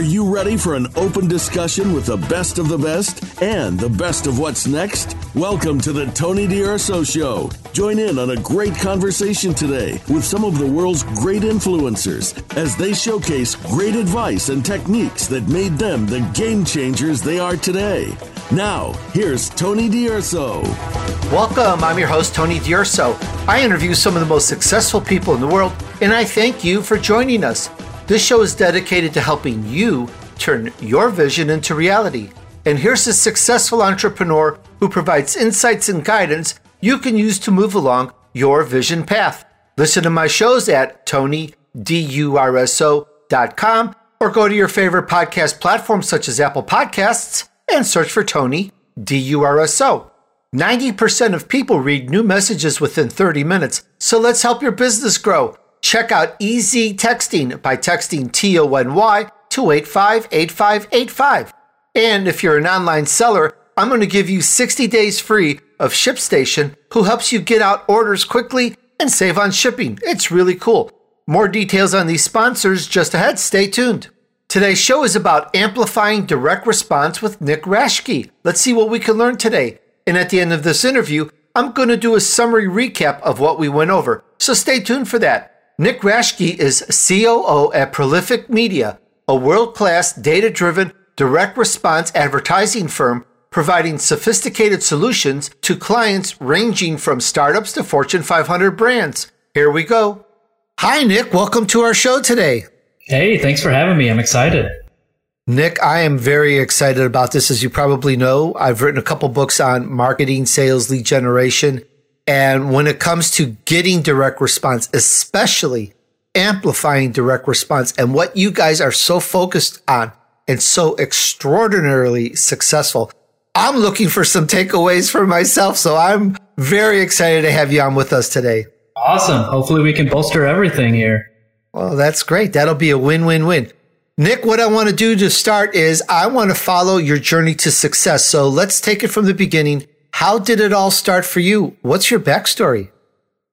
Are you ready for an open discussion with the best of the best and the best of what's next? Welcome to the Tony D'Urso Show. Join in on a great conversation today with some of the world's great influencers as they showcase great advice and techniques that made them the game changers they are today. Now, here's Tony D'Urso. Welcome. I'm your host, Tony D'Urso. I interview some of the most successful people in the world, and I thank you for joining us. This show is dedicated to helping you turn your vision into reality. And here's a successful entrepreneur who provides insights and guidance you can use to move along your vision path. Listen to my shows at tonydurso.com or go to your favorite podcast platform such as Apple Podcasts and search for Tony DURSO. 90% of people read new messages within 30 minutes, so let's help your business grow. Check out Easy Texting by texting TONY to 858585. And if you're an online seller, I'm going to give you 60 days free of ShipStation, who helps you get out orders quickly and save on shipping. It's really cool. More details on these sponsors just ahead. Stay tuned. Today's show is about amplifying direct response with Nick Raschke. Let's see what we can learn today. And at the end of this interview, I'm going to do a summary recap of what we went over. So stay tuned for that. Nick Raschke is COO at Prolific Media, a world class data driven direct response advertising firm providing sophisticated solutions to clients ranging from startups to Fortune 500 brands. Here we go. Hi, Nick. Welcome to our show today. Hey, thanks for having me. I'm excited. Nick, I am very excited about this. As you probably know, I've written a couple books on marketing, sales, lead generation. And when it comes to getting direct response, especially amplifying direct response and what you guys are so focused on and so extraordinarily successful, I'm looking for some takeaways for myself. So I'm very excited to have you on with us today. Awesome. Hopefully we can bolster everything here. Well, that's great. That'll be a win win win. Nick, what I want to do to start is I want to follow your journey to success. So let's take it from the beginning. How did it all start for you? What's your backstory?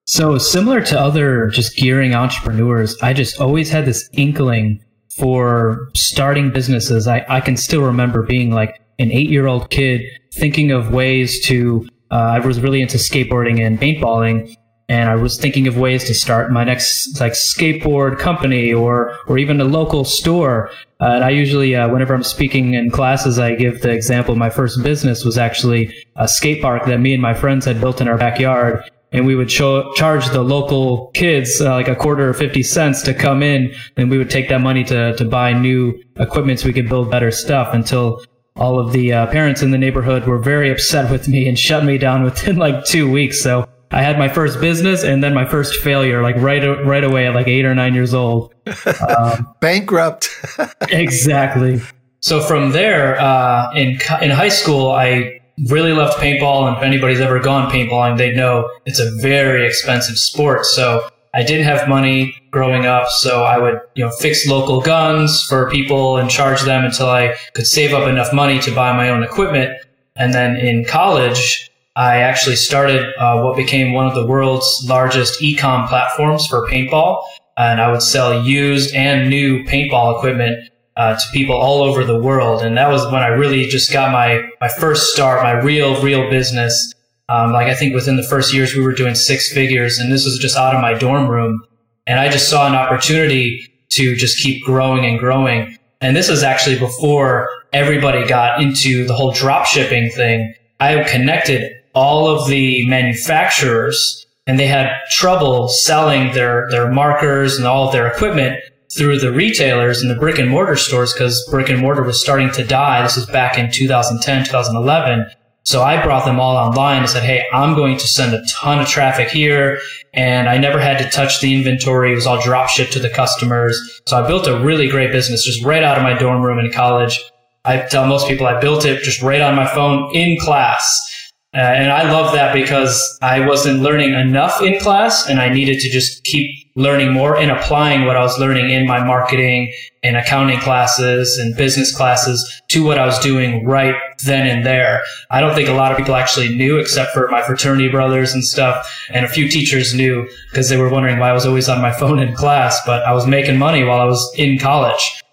So, similar to other just gearing entrepreneurs, I just always had this inkling for starting businesses. I, I can still remember being like an eight year old kid thinking of ways to, uh, I was really into skateboarding and paintballing. And I was thinking of ways to start my next like skateboard company or, or even a local store. Uh, and I usually, uh, whenever I'm speaking in classes, I give the example. My first business was actually a skate park that me and my friends had built in our backyard and we would show, charge the local kids uh, like a quarter or 50 cents to come in and we would take that money to, to buy new equipment so we could build better stuff until all of the uh, parents in the neighborhood were very upset with me and shut me down within like two weeks so i had my first business and then my first failure like right right away at like eight or nine years old um, bankrupt exactly so from there uh, in, in high school i really loved paintball, and if anybody's ever gone paintballing, they know it's a very expensive sport. So I didn't have money growing up, so I would, you know, fix local guns for people and charge them until I could save up enough money to buy my own equipment. And then in college, I actually started uh, what became one of the world's largest e-com platforms for paintball. And I would sell used and new paintball equipment uh, to people all over the world. And that was when I really just got my, my first start, my real, real business. Um, like I think within the first years we were doing six figures and this was just out of my dorm room. And I just saw an opportunity to just keep growing and growing. And this was actually before everybody got into the whole drop shipping thing. I connected all of the manufacturers and they had trouble selling their, their markers and all of their equipment through the retailers and the brick and mortar stores because brick and mortar was starting to die. This was back in 2010, 2011. So I brought them all online and said, Hey, I'm going to send a ton of traffic here. And I never had to touch the inventory. It was all drop shipped to the customers. So I built a really great business just right out of my dorm room in college. I tell most people I built it just right on my phone in class. Uh, and I love that because I wasn't learning enough in class and I needed to just keep learning more and applying what I was learning in my marketing and accounting classes and business classes to what I was doing right then and there. I don't think a lot of people actually knew except for my fraternity brothers and stuff. And a few teachers knew because they were wondering why I was always on my phone in class, but I was making money while I was in college.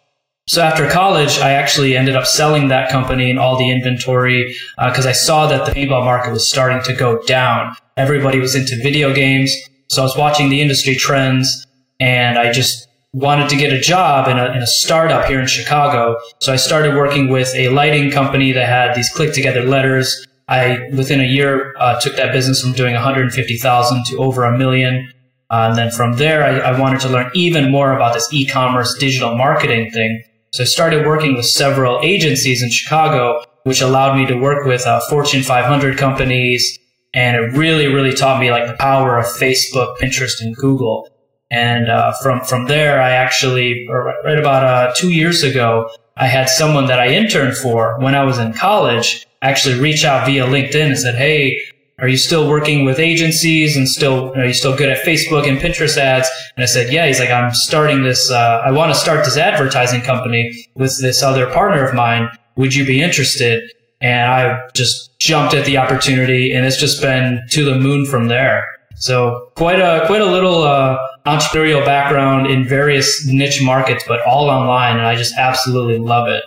So after college, I actually ended up selling that company and all the inventory because uh, I saw that the paintball market was starting to go down. Everybody was into video games. So I was watching the industry trends and I just wanted to get a job in a, in a startup here in Chicago. So I started working with a lighting company that had these click together letters. I, within a year, uh, took that business from doing 150,000 to over a million. Uh, and then from there, I, I wanted to learn even more about this e-commerce digital marketing thing. So I started working with several agencies in Chicago, which allowed me to work with uh, Fortune 500 companies. And it really, really taught me like the power of Facebook, Pinterest, and Google. And uh, from from there, I actually, right about uh, two years ago, I had someone that I interned for when I was in college actually reach out via LinkedIn and said, "Hey, are you still working with agencies and still are you still good at Facebook and Pinterest ads? And I said, yeah. He's like, I'm starting this. Uh, I want to start this advertising company with this other partner of mine. Would you be interested? And I just jumped at the opportunity, and it's just been to the moon from there. So quite a quite a little uh, entrepreneurial background in various niche markets, but all online, and I just absolutely love it.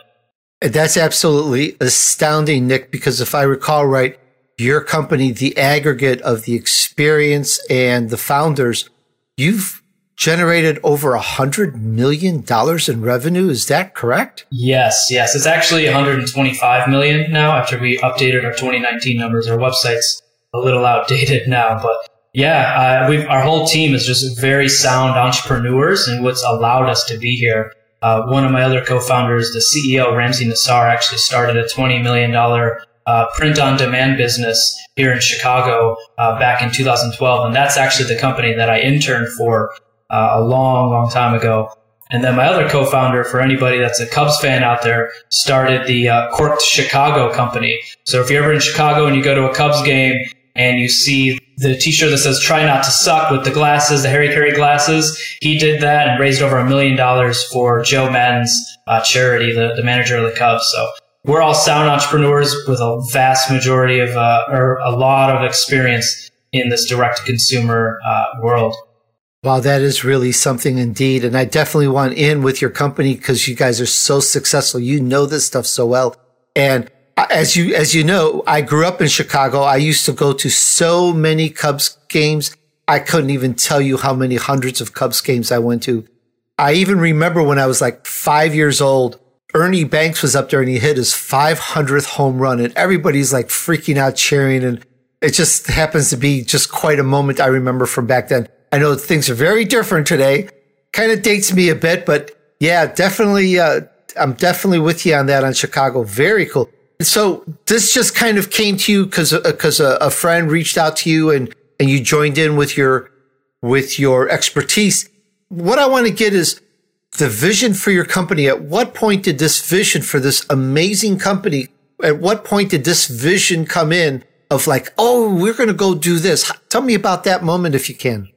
That's absolutely astounding, Nick. Because if I recall right your company, the aggregate of the experience and the founders, you've generated over a hundred million dollars in revenue. Is that correct? Yes, yes. It's actually 125 million now after we updated our 2019 numbers. Our website's a little outdated now, but yeah, uh, we've, our whole team is just very sound entrepreneurs and what's allowed us to be here. Uh, one of my other co-founders, the CEO, Ramsey Nassar, actually started a $20 million uh, print on demand business here in Chicago uh, back in 2012. And that's actually the company that I interned for uh, a long, long time ago. And then my other co-founder, for anybody that's a Cubs fan out there, started the uh, Corked Chicago company. So if you're ever in Chicago and you go to a Cubs game and you see the t-shirt that says try not to suck with the glasses, the Harry Caray glasses, he did that and raised over a million dollars for Joe Maddon's uh, charity, the, the manager of the Cubs. So we're all sound entrepreneurs with a vast majority of, uh, or a lot of experience in this direct to consumer uh, world. Wow, that is really something indeed. And I definitely want in with your company because you guys are so successful. You know this stuff so well. And as you, as you know, I grew up in Chicago. I used to go to so many Cubs games. I couldn't even tell you how many hundreds of Cubs games I went to. I even remember when I was like five years old, Ernie Banks was up there and he hit his 500th home run and everybody's like freaking out cheering. And it just happens to be just quite a moment I remember from back then. I know things are very different today. Kind of dates me a bit, but yeah, definitely. Uh, I'm definitely with you on that on Chicago. Very cool. So this just kind of came to you because because uh, a, a friend reached out to you and and you joined in with your with your expertise. What I want to get is the vision for your company. At what point did this vision for this amazing company, at what point did this vision come in of like, oh, we're going to go do this? Tell me about that moment if you can.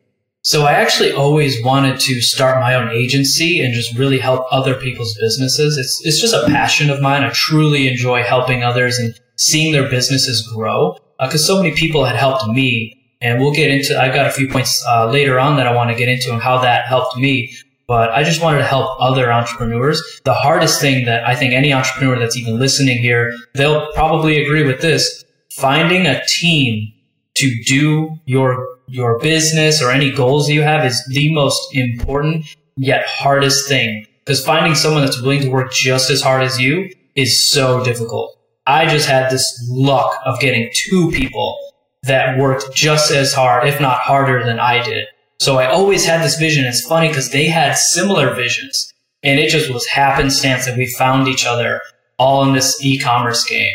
So I actually always wanted to start my own agency and just really help other people's businesses. It's, it's just a passion of mine. I truly enjoy helping others and seeing their businesses grow because uh, so many people had helped me. And we'll get into, I've got a few points uh, later on that I want to get into and how that helped me but I just wanted to help other entrepreneurs. The hardest thing that I think any entrepreneur that's even listening here, they'll probably agree with this. Finding a team to do your, your business or any goals you have is the most important yet hardest thing. Because finding someone that's willing to work just as hard as you is so difficult. I just had this luck of getting two people that worked just as hard, if not harder than I did. So I always had this vision. It's funny because they had similar visions and it just was happenstance that we found each other all in this e-commerce game.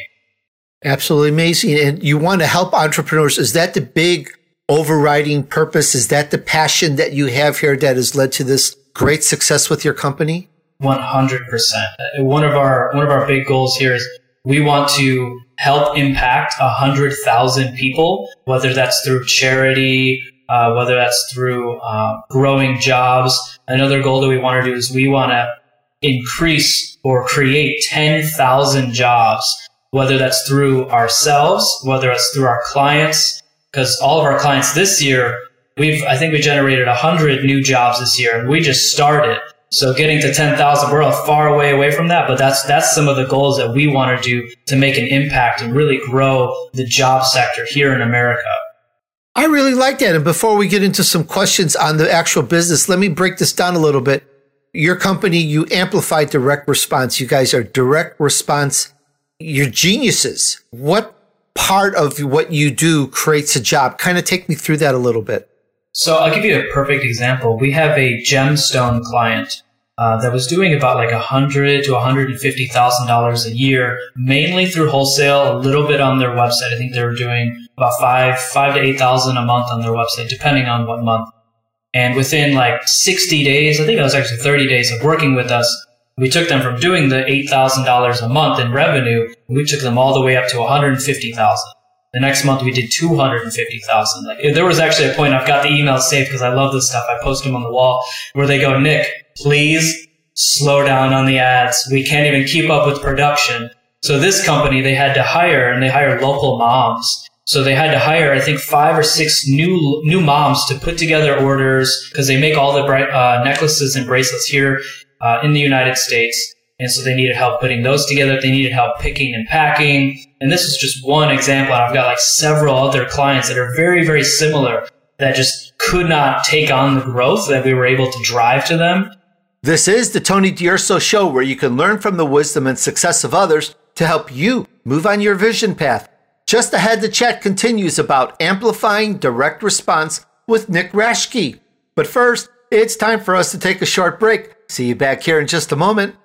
Absolutely amazing. And you want to help entrepreneurs. Is that the big overriding purpose? Is that the passion that you have here that has led to this great success with your company? 100%. One of our, one of our big goals here is we want to help impact a hundred thousand people, whether that's through charity uh, whether that's through uh, growing jobs. Another goal that we want to do is we want to increase or create 10,000 jobs, whether that's through ourselves, whether it's through our clients, because all of our clients this year, we've, I think we generated 100 new jobs this year and we just started. So getting to 10,000, we're a far away away from that, but that's, that's some of the goals that we want to do to make an impact and really grow the job sector here in America. I really like that. And before we get into some questions on the actual business, let me break this down a little bit. Your company, you amplify direct response. You guys are direct response. You're geniuses. What part of what you do creates a job? Kind of take me through that a little bit. So I'll give you a perfect example. We have a gemstone client uh, that was doing about like a hundred to one hundred and fifty thousand dollars a year, mainly through wholesale, a little bit on their website. I think they were doing about five five to eight thousand a month on their website, depending on what month. And within like sixty days, I think it was actually thirty days of working with us, we took them from doing the eight thousand dollars a month in revenue. We took them all the way up to one hundred and fifty thousand. The next month we did 250,000. Like eh, there was actually a point I've got the emails saved because I love this stuff. I post them on the wall where they go, Nick, please slow down on the ads. We can't even keep up with production. So this company, they had to hire and they hired local moms. So they had to hire, I think, five or six new new moms to put together orders because they make all the uh, necklaces and bracelets here uh, in the United States. And so they needed help putting those together. They needed help picking and packing. And this is just one example. I've got like several other clients that are very, very similar that just could not take on the growth that we were able to drive to them. This is the Tony D'Urso Show, where you can learn from the wisdom and success of others to help you move on your vision path. Just ahead, the chat continues about amplifying direct response with Nick Raschke. But first, it's time for us to take a short break. See you back here in just a moment.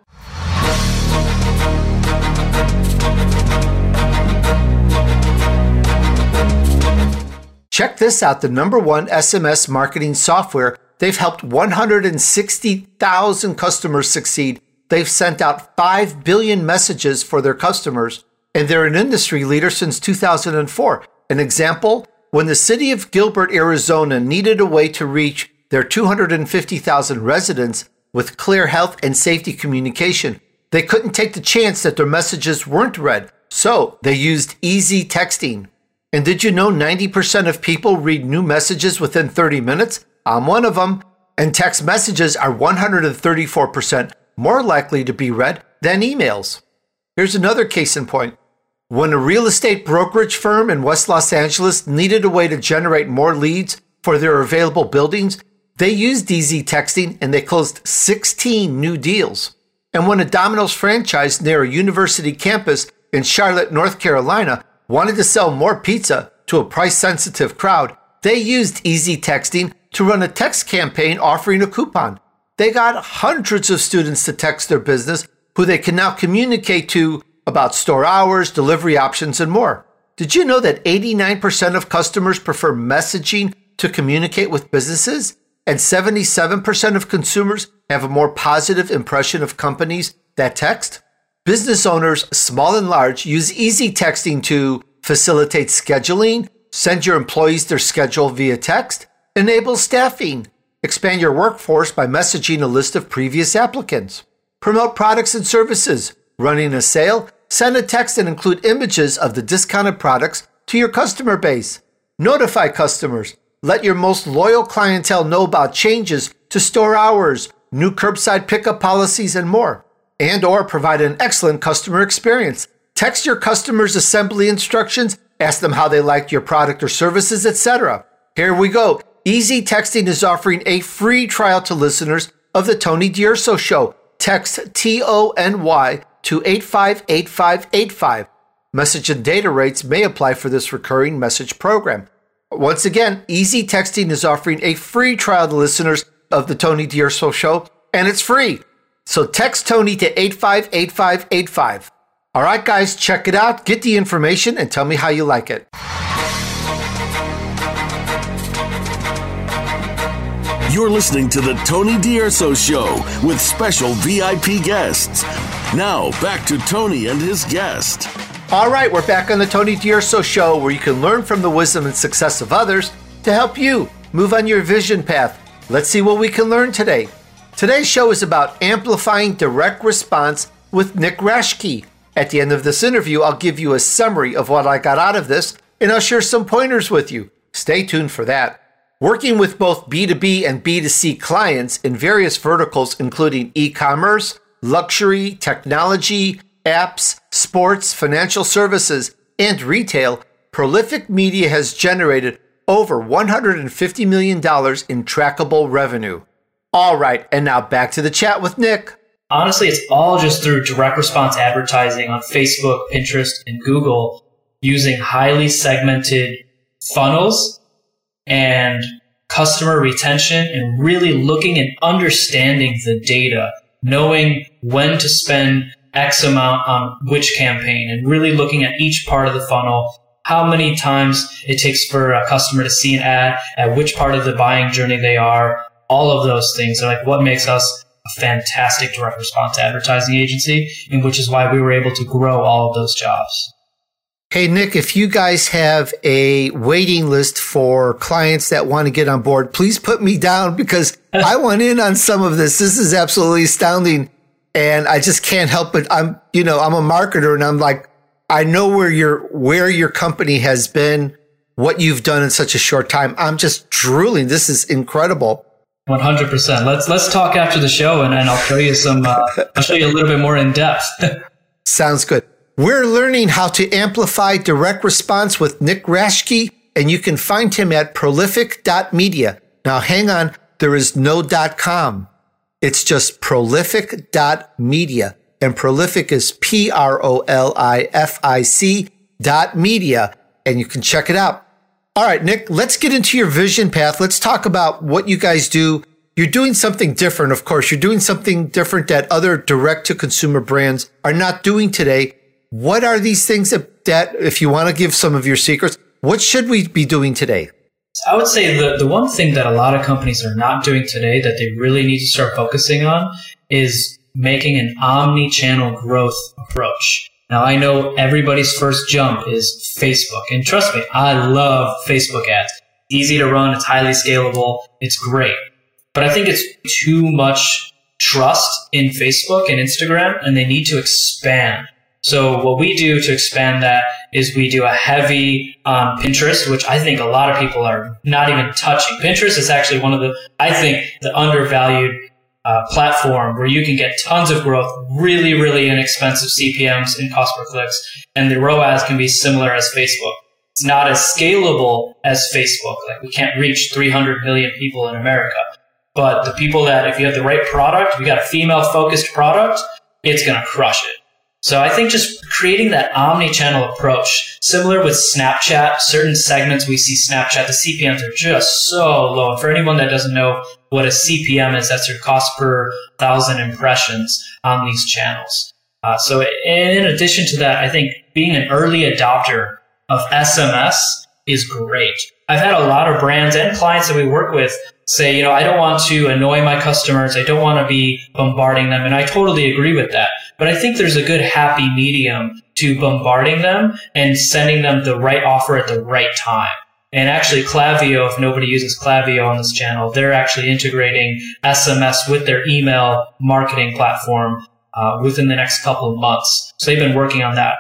Check this out the number one SMS marketing software. They've helped 160,000 customers succeed. They've sent out 5 billion messages for their customers, and they're an industry leader since 2004. An example when the city of Gilbert, Arizona needed a way to reach their 250,000 residents with clear health and safety communication, they couldn't take the chance that their messages weren't read, so they used easy texting. And did you know 90% of people read new messages within 30 minutes? I'm one of them. And text messages are 134% more likely to be read than emails. Here's another case in point. When a real estate brokerage firm in West Los Angeles needed a way to generate more leads for their available buildings, they used easy texting and they closed 16 new deals. And when a Domino's franchise near a university campus in Charlotte, North Carolina wanted to sell more pizza to a price sensitive crowd, they used easy texting to run a text campaign offering a coupon. They got hundreds of students to text their business who they can now communicate to about store hours, delivery options, and more. Did you know that 89% of customers prefer messaging to communicate with businesses? And 77% of consumers have a more positive impression of companies that text? Business owners, small and large, use easy texting to facilitate scheduling, send your employees their schedule via text, enable staffing, expand your workforce by messaging a list of previous applicants, promote products and services, running a sale, send a text and include images of the discounted products to your customer base, notify customers, let your most loyal clientele know about changes to store hours, new curbside pickup policies, and more and or provide an excellent customer experience. Text your customers assembly instructions, ask them how they liked your product or services, etc. Here we go. Easy Texting is offering a free trial to listeners of the Tony D'Urso Show. Text T O N Y to 858585. Message and data rates may apply for this recurring message program. Once again, Easy Texting is offering a free trial to listeners of the Tony D'Urso Show, and it's free. So text Tony to 858585. All right, guys, check it out, get the information, and tell me how you like it. You're listening to the Tony D'Urso Show with special VIP guests. Now, back to Tony and his guest. All right, we're back on the Tony D'Urso Show where you can learn from the wisdom and success of others to help you move on your vision path. Let's see what we can learn today. Today's show is about amplifying direct response with Nick Raschke. At the end of this interview, I'll give you a summary of what I got out of this and I'll share some pointers with you. Stay tuned for that. Working with both B2B and B2C clients in various verticals, including e commerce, luxury, technology, apps, sports, financial services, and retail, Prolific Media has generated over $150 million in trackable revenue. All right, and now back to the chat with Nick. Honestly, it's all just through direct response advertising on Facebook, Pinterest, and Google using highly segmented funnels and customer retention and really looking and understanding the data, knowing when to spend X amount on which campaign and really looking at each part of the funnel, how many times it takes for a customer to see an ad, at which part of the buying journey they are, all of those things are like what makes us a fantastic direct response advertising agency, and which is why we were able to grow all of those jobs. Hey, Nick, if you guys have a waiting list for clients that want to get on board, please put me down because I want in on some of this. This is absolutely astounding. And I just can't help it. I'm, you know, I'm a marketer and I'm like, I know where your, where your company has been, what you've done in such a short time. I'm just drooling. This is incredible. One hundred percent. Let's let's talk after the show, and, and I'll show you some. Uh, I'll show you a little bit more in depth. Sounds good. We're learning how to amplify direct response with Nick Raschke, and you can find him at prolific.media. Now, hang on, there is no .com. It's just prolific.media. And prolific is P R O L I F I C dot media. And you can check it out. All right, Nick, let's get into your vision path. Let's talk about what you guys do. You're doing something different, of course. You're doing something different that other direct to consumer brands are not doing today. What are these things that, that, if you want to give some of your secrets, what should we be doing today? I would say the, the one thing that a lot of companies are not doing today that they really need to start focusing on is making an omni channel growth approach. Now, I know everybody's first jump is Facebook. And trust me, I love Facebook ads. Easy to run, it's highly scalable, it's great. But I think it's too much trust in Facebook and Instagram, and they need to expand so what we do to expand that is we do a heavy on Pinterest, which I think a lot of people are not even touching. Pinterest is actually one of the, I think, the undervalued uh, platform where you can get tons of growth, really, really inexpensive CPMs and cost per clicks, and the ROAS can be similar as Facebook. It's not as scalable as Facebook. Like we can't reach 300 million people in America, but the people that if you have the right product, if you got a female focused product, it's going to crush it. So I think just creating that omni-channel approach, similar with Snapchat, certain segments we see Snapchat, the CPMs are just so low. And for anyone that doesn't know what a CPM is, that's your cost per thousand impressions on these channels. Uh, so in addition to that, I think being an early adopter of SMS is great. I've had a lot of brands and clients that we work with say, you know, I don't want to annoy my customers. I don't want to be bombarding them. And I totally agree with that. But I think there's a good happy medium to bombarding them and sending them the right offer at the right time. And actually, Klaviyo, if nobody uses Klaviyo on this channel, they're actually integrating SMS with their email marketing platform uh, within the next couple of months. So they've been working on that.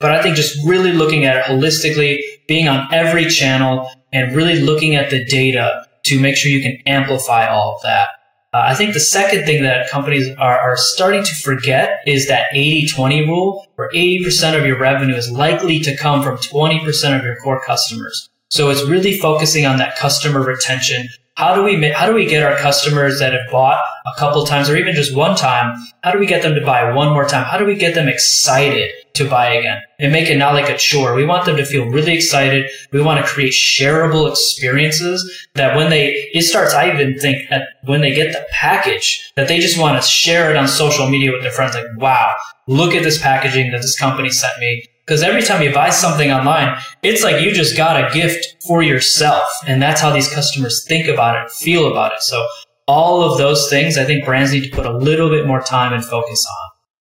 But I think just really looking at it holistically, being on every channel and really looking at the data to make sure you can amplify all of that. Uh, I think the second thing that companies are, are starting to forget is that 80-20 rule, where 80% of your revenue is likely to come from 20% of your core customers. So it's really focusing on that customer retention. How do we how do we get our customers that have bought a couple times or even just one time? How do we get them to buy one more time? How do we get them excited to buy again and make it not like a chore. We want them to feel really excited. We want to create shareable experiences that when they, it starts, I even think that when they get the package, that they just want to share it on social media with their friends. Like, wow, look at this packaging that this company sent me. Because every time you buy something online, it's like you just got a gift for yourself. And that's how these customers think about it, feel about it. So all of those things, I think brands need to put a little bit more time and focus on.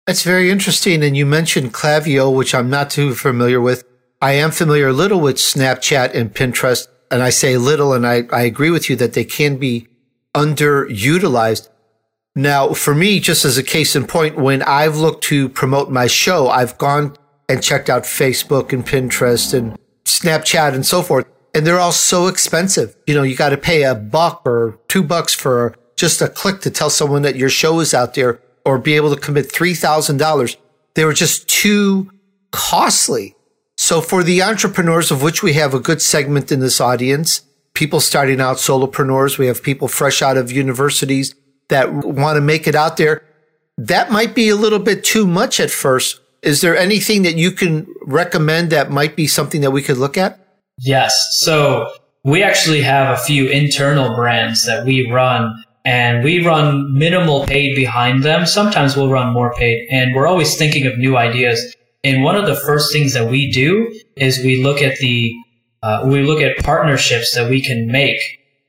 That's very interesting. And you mentioned Klaviyo, which I'm not too familiar with. I am familiar a little with Snapchat and Pinterest. And I say little, and I, I agree with you that they can be underutilized. Now, for me, just as a case in point, when I've looked to promote my show, I've gone and checked out Facebook and Pinterest and Snapchat and so forth. and they're all so expensive. You know, you got to pay a buck or two bucks for just a click to tell someone that your show is out there or be able to commit $3,000. They were just too costly. So for the entrepreneurs of which we have a good segment in this audience, people starting out solopreneurs, we have people fresh out of universities that want to make it out there. That might be a little bit too much at first. Is there anything that you can recommend that might be something that we could look at? Yes. So we actually have a few internal brands that we run and we run minimal paid behind them. Sometimes we'll run more paid and we're always thinking of new ideas. And one of the first things that we do is we look at the, uh, we look at partnerships that we can make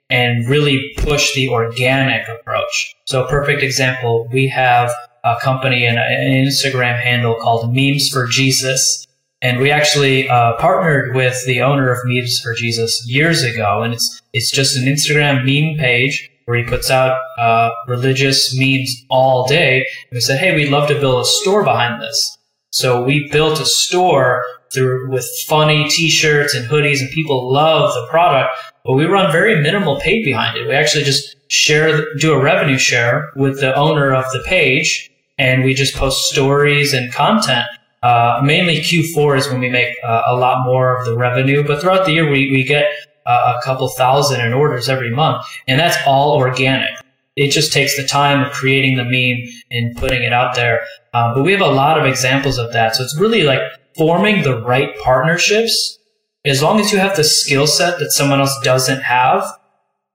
and really push the organic approach. So a perfect example, we have a company and an Instagram handle called Memes for Jesus. And we actually uh, partnered with the owner of Memes for Jesus years ago, and it's it's just an Instagram meme page where he puts out uh, religious memes all day. And we said, hey, we'd love to build a store behind this. So we built a store through with funny T-shirts and hoodies, and people love the product. But we run very minimal paid behind it. We actually just share, do a revenue share with the owner of the page, and we just post stories and content. Uh, mainly Q4 is when we make uh, a lot more of the revenue, but throughout the year we, we get uh, a couple thousand in orders every month, and that's all organic. It just takes the time of creating the meme and putting it out there. Um, but we have a lot of examples of that. So it's really like forming the right partnerships. As long as you have the skill set that someone else doesn't have,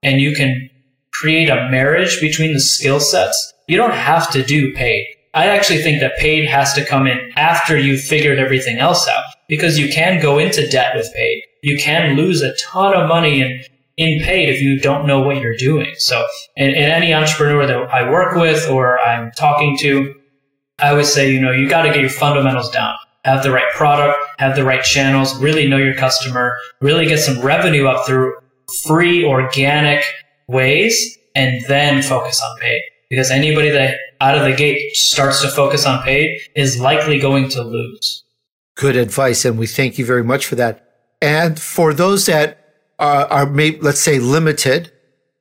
and you can create a marriage between the skill sets, you don't have to do paid. I actually think that paid has to come in after you've figured everything else out because you can go into debt with paid. You can lose a ton of money in, in paid if you don't know what you're doing. So, in, in any entrepreneur that I work with or I'm talking to, I always say, you know, you got to get your fundamentals down. Have the right product, have the right channels, really know your customer, really get some revenue up through free organic ways, and then focus on paid. Because anybody that out of the gate starts to focus on paid is likely going to lose. Good advice. And we thank you very much for that. And for those that are, are maybe, let's say, limited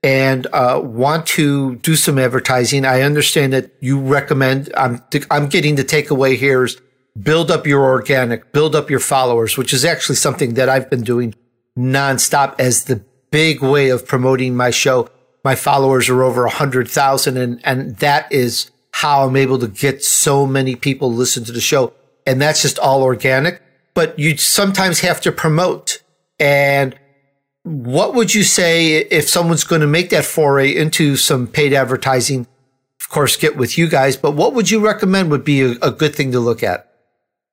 and uh, want to do some advertising, I understand that you recommend, I'm, I'm getting the takeaway here is build up your organic, build up your followers, which is actually something that I've been doing nonstop as the big way of promoting my show my followers are over a hundred thousand and, and that is how I'm able to get so many people listen to the show. And that's just all organic, but you sometimes have to promote. And what would you say if someone's going to make that foray into some paid advertising? Of course, get with you guys, but what would you recommend would be a, a good thing to look at?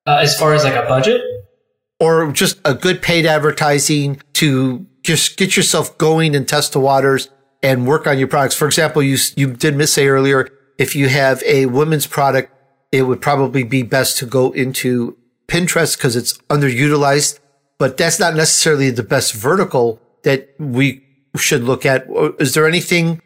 Uh, as far as like a budget? Or just a good paid advertising to just get yourself going and test the waters and work on your products. For example, you, you did miss say earlier, if you have a women's product, it would probably be best to go into Pinterest because it's underutilized, but that's not necessarily the best vertical that we should look at. Is there anything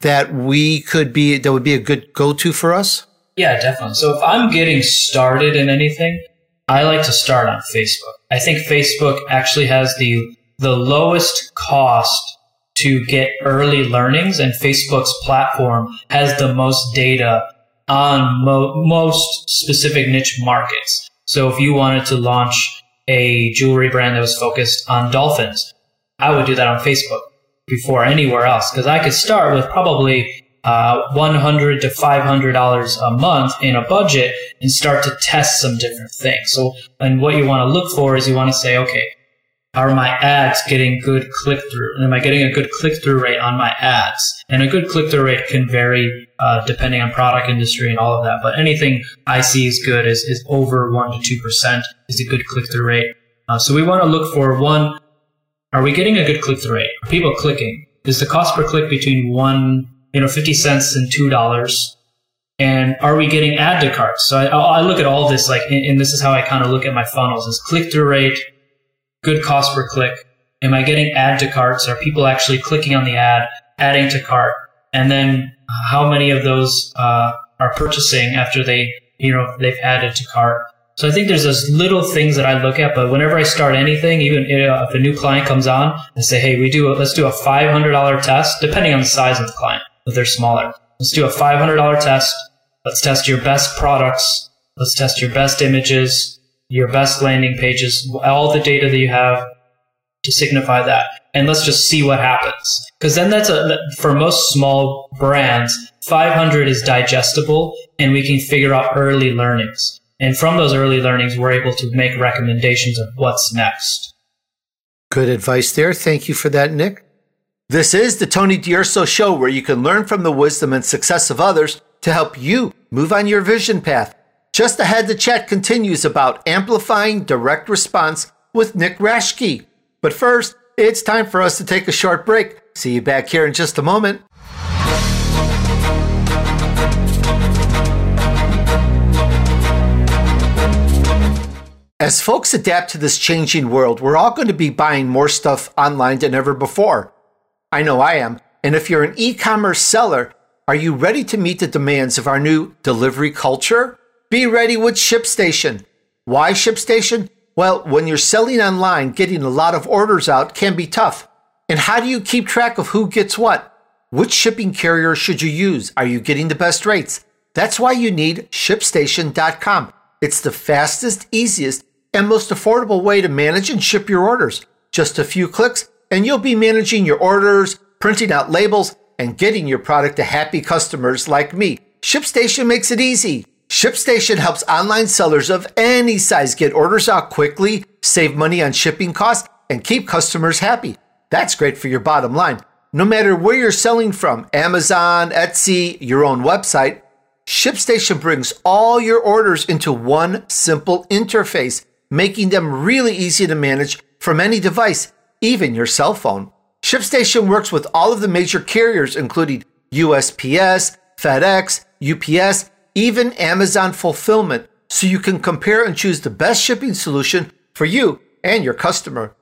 that we could be, that would be a good go to for us? Yeah, definitely. So if I'm getting started in anything, I like to start on Facebook. I think Facebook actually has the, the lowest cost to get early learnings and Facebook's platform has the most data on mo- most specific niche markets. So if you wanted to launch a jewelry brand that was focused on dolphins, I would do that on Facebook before anywhere else because I could start with probably uh, 100 to 500 dollars a month in a budget and start to test some different things. So, and what you want to look for is you want to say, okay, are my ads getting good click through? Am I getting a good click through rate on my ads? And a good click through rate can vary uh, depending on product industry and all of that. But anything I see is good is, is over one to two percent is a good click through rate. Uh, so we want to look for one. Are we getting a good click through rate? Are people clicking? Is the cost per click between one, you know, fifty cents and two dollars? And are we getting add to carts? So I, I look at all this like, and, and this is how I kind of look at my funnels: is click through rate good cost per click? Am I getting add to carts? Are people actually clicking on the ad, adding to cart? And then how many of those uh, are purchasing after they, you know, they've added to cart? So I think there's those little things that I look at, but whenever I start anything, even if a new client comes on, I say, hey, we do a, let's do a $500 test, depending on the size of the client. If they're smaller, let's do a $500 test. Let's test your best products. Let's test your best images, your best landing pages, all the data that you have to signify that. And let's just see what happens. Because then that's a, for most small brands, 500 is digestible and we can figure out early learnings. And from those early learnings, we're able to make recommendations of what's next. Good advice there. Thank you for that, Nick. This is the Tony D'Urso Show, where you can learn from the wisdom and success of others to help you move on your vision path. Just ahead, the chat continues about amplifying direct response with Nick Raschke. But first, it's time for us to take a short break. See you back here in just a moment. As folks adapt to this changing world, we're all going to be buying more stuff online than ever before. I know I am. And if you're an e commerce seller, are you ready to meet the demands of our new delivery culture? Be ready with ShipStation. Why ShipStation? Well, when you're selling online, getting a lot of orders out can be tough. And how do you keep track of who gets what? Which shipping carrier should you use? Are you getting the best rates? That's why you need ShipStation.com. It's the fastest, easiest, and most affordable way to manage and ship your orders. Just a few clicks, and you'll be managing your orders, printing out labels, and getting your product to happy customers like me. ShipStation makes it easy. ShipStation helps online sellers of any size get orders out quickly, save money on shipping costs, and keep customers happy. That's great for your bottom line. No matter where you're selling from Amazon, Etsy, your own website ShipStation brings all your orders into one simple interface making them really easy to manage from any device, even your cell phone. ShipStation works with all of the major carriers, including USPS, FedEx, UPS, even Amazon Fulfillment, so you can compare and choose the best shipping solution for you and your customer.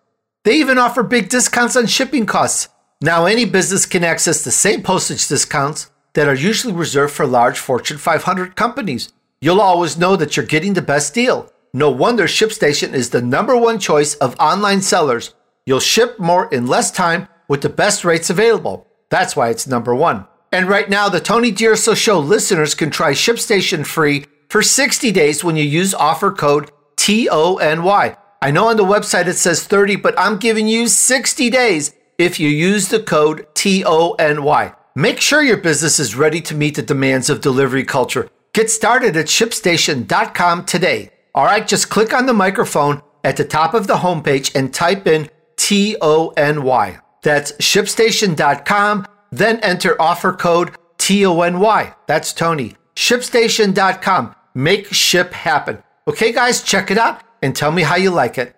They even offer big discounts on shipping costs. Now, any business can access the same postage discounts that are usually reserved for large Fortune 500 companies. You'll always know that you're getting the best deal. No wonder ShipStation is the number one choice of online sellers. You'll ship more in less time with the best rates available. That's why it's number one. And right now, the Tony D'Urso Show listeners can try ShipStation free for 60 days when you use offer code TONY. I know on the website it says 30, but I'm giving you 60 days if you use the code TONY. Make sure your business is ready to meet the demands of delivery culture. Get started at shipstation.com today. All right, just click on the microphone at the top of the homepage and type in T O N Y. That's shipstation.com. Then enter offer code T O N Y. That's Tony. Shipstation.com. Make ship happen. Okay, guys, check it out and tell me how you like it.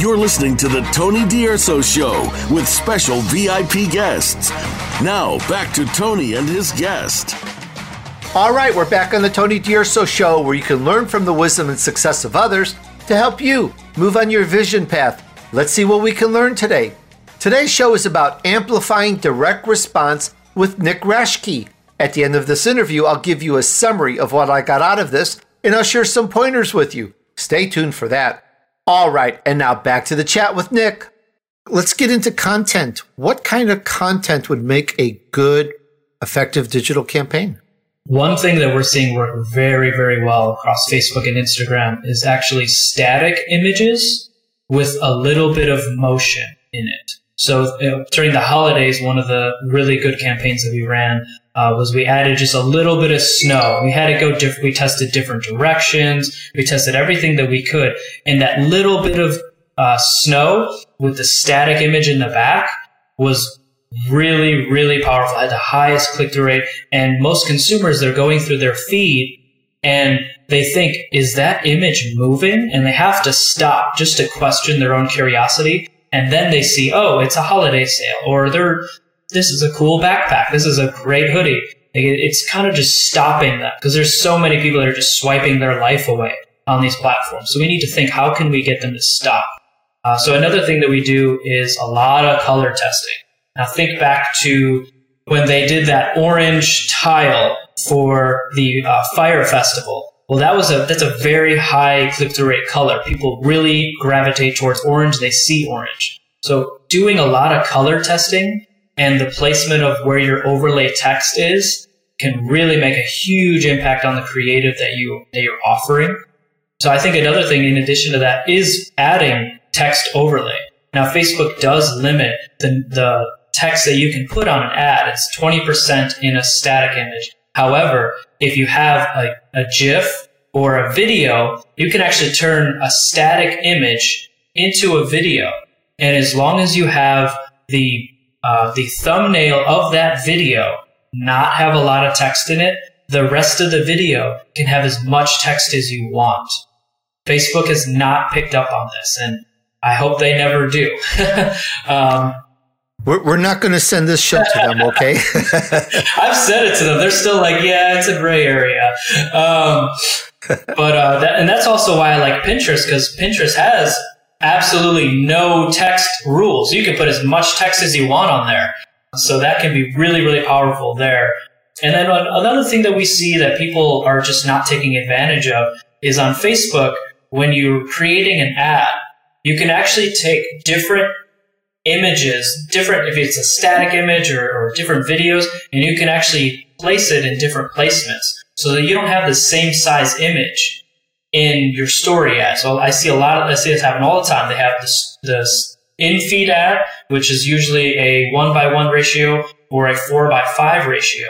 You're listening to the Tony D'Urso Show with special VIP guests. Now, back to Tony and his guest. All right, we're back on the Tony D'Urso Show where you can learn from the wisdom and success of others to help you move on your vision path. Let's see what we can learn today. Today's show is about amplifying direct response with Nick Raschke. At the end of this interview, I'll give you a summary of what I got out of this and I'll share some pointers with you. Stay tuned for that. All right, and now back to the chat with Nick. Let's get into content. What kind of content would make a good, effective digital campaign? One thing that we're seeing work very, very well across Facebook and Instagram is actually static images with a little bit of motion in it. So uh, during the holidays, one of the really good campaigns that we ran uh, was we added just a little bit of snow. We had to go different. We tested different directions. We tested everything that we could, and that little bit of uh, snow with the static image in the back was really, really powerful, had the highest click through rate. And most consumers, they're going through their feed and they think, is that image moving? And they have to stop just to question their own curiosity. And then they see, oh, it's a holiday sale or they're, this is a cool backpack. This is a great hoodie. It's kind of just stopping them because there's so many people that are just swiping their life away on these platforms. So we need to think, how can we get them to stop? Uh, so another thing that we do is a lot of color testing. Now think back to when they did that orange tile for the uh, Fyre Festival. Well, that was a that's a very high click through rate color. People really gravitate towards orange. They see orange. So doing a lot of color testing and the placement of where your overlay text is can really make a huge impact on the creative that you that you're offering. So I think another thing in addition to that is adding text overlay. Now Facebook does limit the the text that you can put on an ad. It's 20% in a static image. However, if you have a, a GIF or a video, you can actually turn a static image into a video. And as long as you have the uh, the thumbnail of that video not have a lot of text in it, the rest of the video can have as much text as you want. Facebook has not picked up on this, and I hope they never do. um, we're, we're not going to send this show to them, okay? I've said it to them. They're still like, yeah, it's a gray area. Um, but uh, that, and that's also why I like Pinterest because Pinterest has absolutely no text rules. You can put as much text as you want on there. So that can be really, really powerful there. And then another thing that we see that people are just not taking advantage of is on Facebook, when you're creating an ad, you can actually take different images, different, if it's a static image or, or different videos, and you can actually place it in different placements so that you don't have the same size image in your story ad. So I see a lot of, I see this happen all the time. They have this, this in feed ad, which is usually a one by one ratio or a four by five ratio.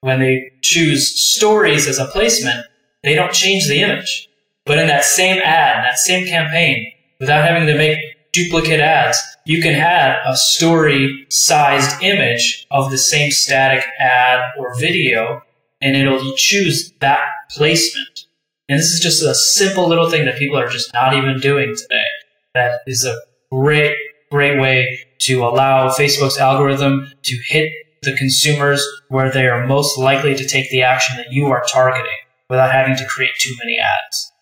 When they choose stories as a placement, they don't change the image. But in that same ad, that same campaign, without having to make duplicate ads, you can have a story sized image of the same static ad or video, and it'll choose that placement. And this is just a simple little thing that people are just not even doing today. That is a great, great way to allow Facebook's algorithm to hit the consumers where they are most likely to take the action that you are targeting without having to create too many ads.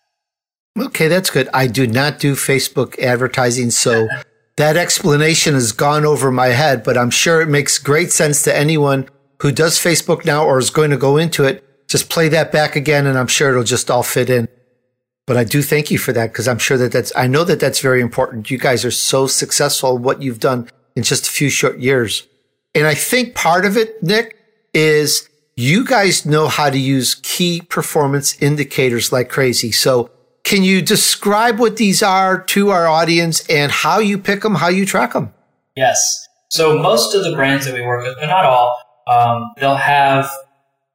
Okay, that's good. I do not do Facebook advertising, so that explanation has gone over my head, but I'm sure it makes great sense to anyone who does Facebook now or is going to go into it. Just play that back again, and I'm sure it'll just all fit in. But I do thank you for that because I'm sure that that's, I know that that's very important. You guys are so successful what you've done in just a few short years. And I think part of it, Nick, is you guys know how to use key performance indicators like crazy. So can you describe what these are to our audience and how you pick them, how you track them? Yes. So most of the brands that we work with, but not all, um, they'll have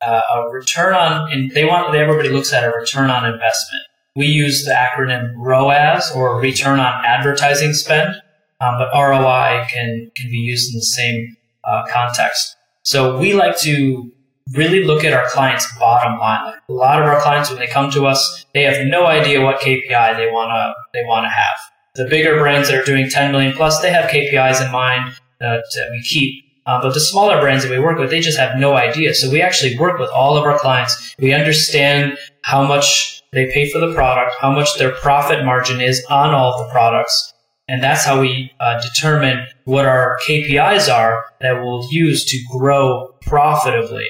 uh, a return on, and they want everybody looks at a return on investment. We use the acronym ROAS or return on advertising spend, um, but ROI can can be used in the same uh, context. So we like to really look at our clients' bottom line. A lot of our clients, when they come to us, they have no idea what KPI they wanna they wanna have. The bigger brands that are doing 10 million plus, they have KPIs in mind that, that we keep. Uh, but the smaller brands that we work with, they just have no idea. So we actually work with all of our clients. We understand how much they pay for the product, how much their profit margin is on all the products. And that's how we uh, determine what our KPIs are that we'll use to grow profitably.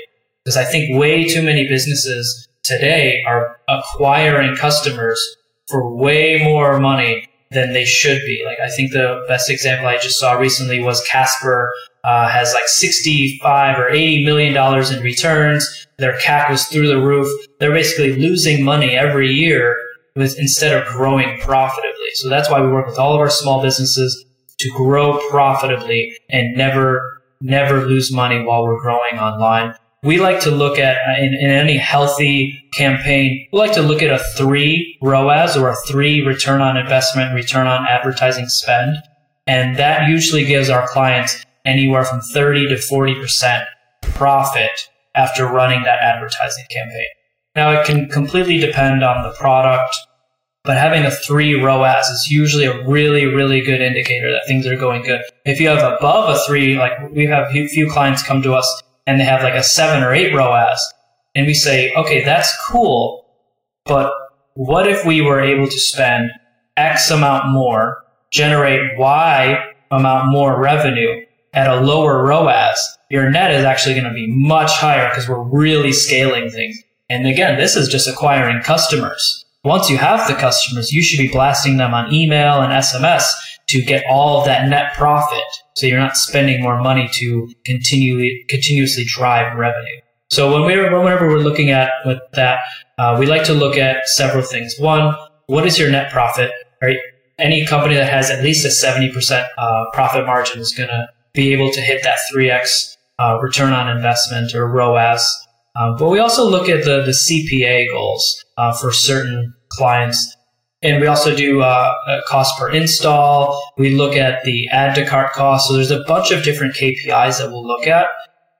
Because I think way too many businesses today are acquiring customers for way more money than they should be. Like I think the best example I just saw recently was Casper uh, has like 65 or 80 million dollars in returns. Their CAC was through the roof. They're basically losing money every year with instead of growing profitably. So that's why we work with all of our small businesses to grow profitably and never never lose money while we're growing online we like to look at uh, in, in, any healthy campaign we like to look at a three roas or a three return on investment return on advertising spend and that usually gives our clients anywhere from 30 to 40% profit after running that advertising campaign now it can completely depend on the product but having a three ROAS is usually a really, really good indicator that things are going good. If you have above a three, like we have a few clients come to us and they have like a seven or eight ROAS, and we say, okay, that's cool, but what if we were able to spend X amount more, generate Y amount more revenue, at a lower ROAS, your net is actually going to be much higher because we're really scaling things. And again, this is just acquiring customers. Once you have the customers, you should be blasting them on email and SMS to get all of that net profit. So you're not spending more money to continually, continuously drive revenue. So when we're, whenever we're looking at with that, uh, we like to look at several things. One, what is your net profit? Right? Any company that has at least a 70% uh, profit margin is going to be able to hit that 3x uh, return on investment or ROAS. Uh, but we also look at the, the CPA goals uh, for certain clients. And we also do uh, cost per install. We look at the add to cart cost. So there's a bunch of different KPIs that we'll look at.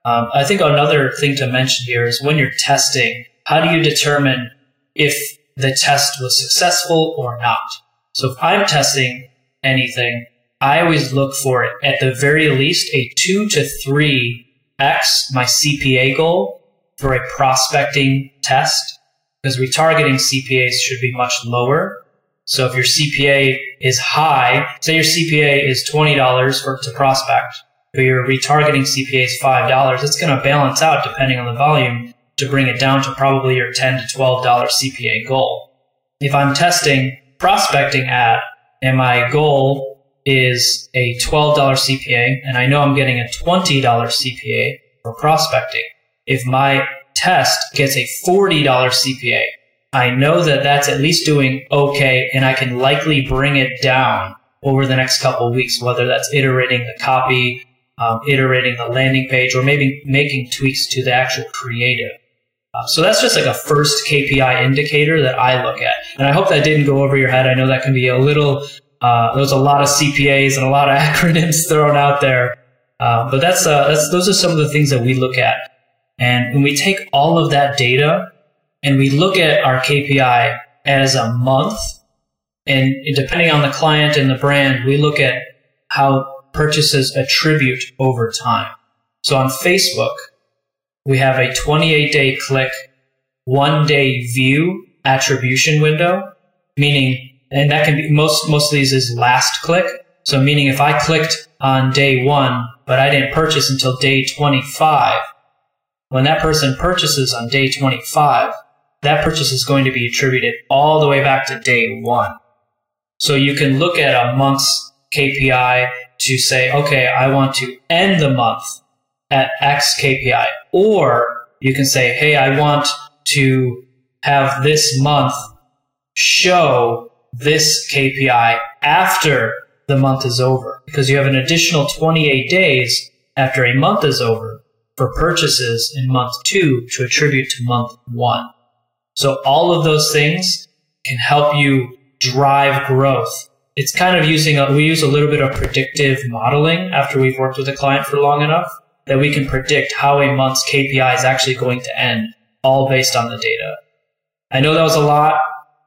Um, I think another thing to mention here is when you're testing, how do you determine if the test was successful or not? So if I'm testing anything, I always look for it at the very least a two to three X my CPA goal for a prospecting test because retargeting CPAs should be much lower. So if your CPA is high, say your CPA is $20 for to prospect, but your retargeting CPA is $5, it's going to balance out depending on the volume to bring it down to probably your 10 to $12 CPA goal. If I'm testing prospecting ad and my goal is a $12 CPA and I know I'm getting a $20 CPA for prospecting. If my test gets a $40 CPA, I know that that's at least doing okay and I can likely bring it down over the next couple weeks, whether that's iterating the copy, um, iterating the landing page, or maybe making tweaks to the actual creative. Uh, so that's just like a first KPI indicator that I look at. And I hope that didn't go over your head. I know that can be a little uh, there's a lot of CPAs and a lot of acronyms thrown out there, uh, but that's, uh, that's those are some of the things that we look at. And when we take all of that data and we look at our KPI as a month, and depending on the client and the brand, we look at how purchases attribute over time. So on Facebook, we have a 28 day click, one day view attribution window, meaning and that can be most most of these is last click. So meaning if I clicked on day one, but I didn't purchase until day 25, when that person purchases on day 25, that purchase is going to be attributed all the way back to day one. So you can look at a month's KPI to say, okay, I want to end the month at X KPI. Or you can say, hey, I want to have this month show this KPI after the month is over because you have an additional 28 days after a month is over for purchases in month two to attribute to month one. So all of those things can help you drive growth. It's kind of using a, we use a little bit of predictive modeling after we've worked with a client for long enough that we can predict how a month's KPI is actually going to end, all based on the data. I know that was a lot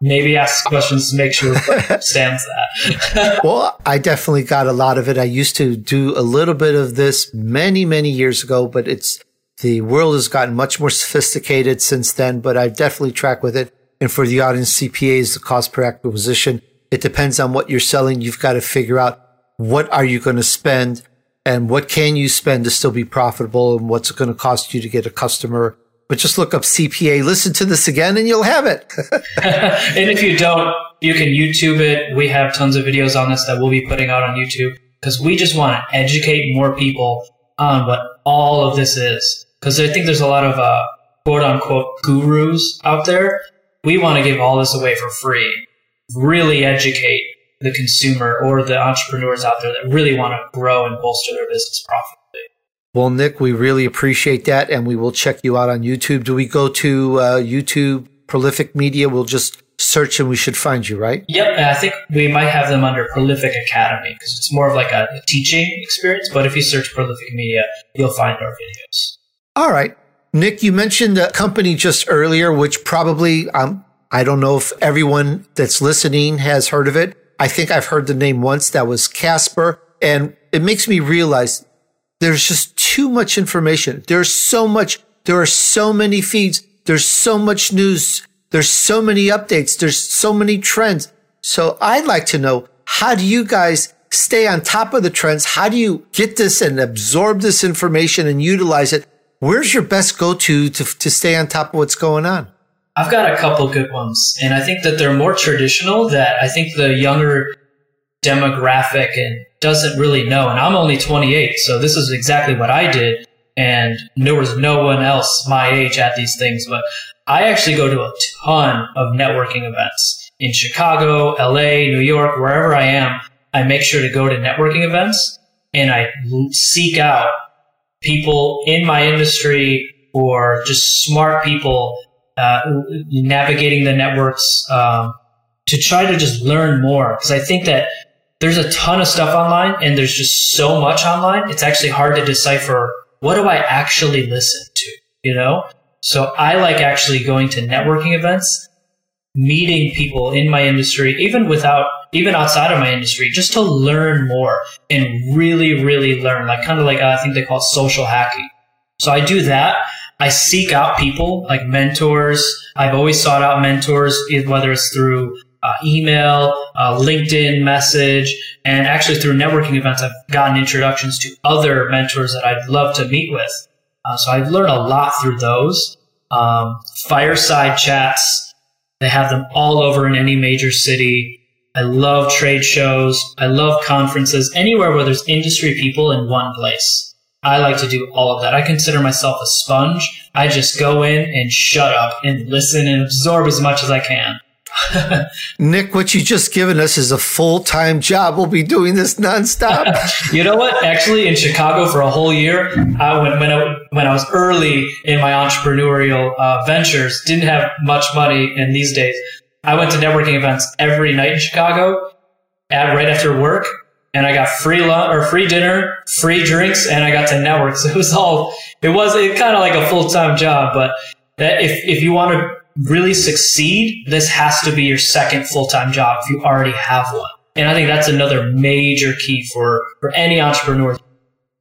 maybe ask questions to make sure stands that. well, I definitely got a lot of it. I used to do a little bit of this many, many years ago, but it's the world has gotten much more sophisticated since then, but I've definitely track with it. And for the audience CPA is the cost per acquisition, it depends on what you're selling. You've got to figure out what are you going to spend and what can you spend to still be profitable and what's it going to cost you to get a customer but just look up CPA, listen to this again, and you'll have it. and if you don't, you can YouTube it. We have tons of videos on this that we'll be putting out on YouTube because we just want to educate more people on what all of this is. Because I think there's a lot of uh, quote unquote gurus out there. We want to give all this away for free. Really educate the consumer or the entrepreneurs out there that really want to grow and bolster their business profit. Well, Nick, we really appreciate that, and we will check you out on YouTube. Do we go to uh, YouTube Prolific Media? We'll just search and we should find you, right? Yep. I think we might have them under Prolific Academy because it's more of like a, teaching experience. But if you search Prolific Media, you'll find our videos. All right. Nick, you mentioned a company just earlier, which probably, um, I don't know if everyone that's listening has heard of it. I think I've heard the name once. That was Casper. And it makes me realize there's just too much information. There's so much. There are so many feeds. There's so much news. There's so many updates. There's so many trends. So I'd like to know, how do you guys stay on top of the trends? How do you get this and absorb this information and utilize it? Where's your best go to to stay on top of what's going on? I've got a couple good ones, and I think that they're more traditional. That I think the younger demographic and doesn't really know. And I'm only 28, so this is exactly what I did. And there was no one else my age at these things, but I actually go to a ton of networking events in Chicago, LA, New York, wherever I am. I make sure to go to networking events and I seek out people in my industry or just smart people uh, navigating the networks um, to try to just learn more. Because I think that there's a ton of stuff online and there's just so much online. It's actually hard to decipher what do I actually listen to, you know? So I like actually going to networking events, meeting people in my industry, even without, even outside of my industry, just to learn more and really, really learn. Like kind of like, uh, I think they call social hacking. So I do that. I seek out people like mentors. I've always sought out mentors, whether it's through uh, email, uh, LinkedIn message, and actually through networking events, I've gotten introductions to other mentors that I'd love to meet with. Uh, so I've learned a lot through those. Um, fireside chats, they have them all over in any major city. I love trade shows. I love conferences, anywhere where there's industry people in one place. I like to do all of that. I consider myself a sponge. I just go in and shut up and listen and absorb as much as I can. Nick, what you just given us is a full time job. We'll be doing this nonstop. you know what? Actually, in Chicago for a whole year, I, when, when, I, when I was early in my entrepreneurial uh, ventures, didn't have much money in these days. I went to networking events every night in Chicago at right after work, and I got free lunch or free dinner, free drinks, and I got to network. So it was all it was it kind of like a full time job. But that if if you want to really succeed, this has to be your second full time job if you already have one. And I think that's another major key for, for any entrepreneur.